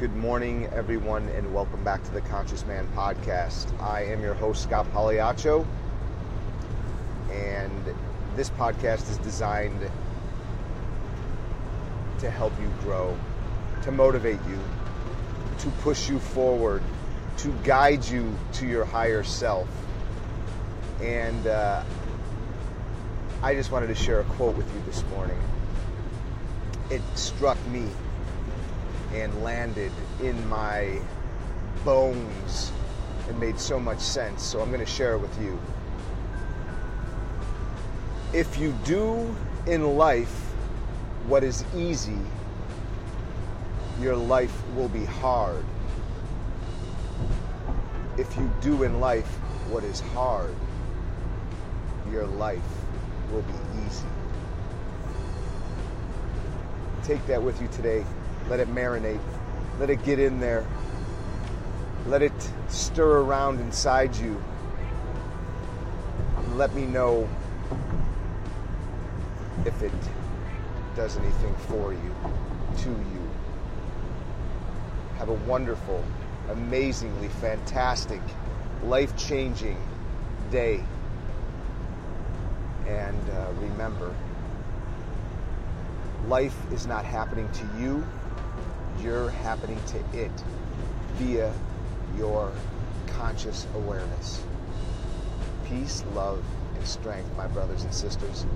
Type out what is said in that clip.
Good morning, everyone, and welcome back to the Conscious Man podcast. I am your host, Scott Pagliaccio, and this podcast is designed to help you grow, to motivate you, to push you forward, to guide you to your higher self. And uh, I just wanted to share a quote with you this morning. It struck me and landed in my bones and made so much sense. So I'm going to share it with you. If you do in life what is easy, your life will be hard. If you do in life what is hard, your life will be easy. Take that with you today. Let it marinate. Let it get in there. Let it stir around inside you. Let me know if it does anything for you, to you. Have a wonderful, amazingly fantastic, life changing day. And uh, remember, life is not happening to you, you're happening to it via your conscious awareness. Peace, love, and strength, my brothers and sisters.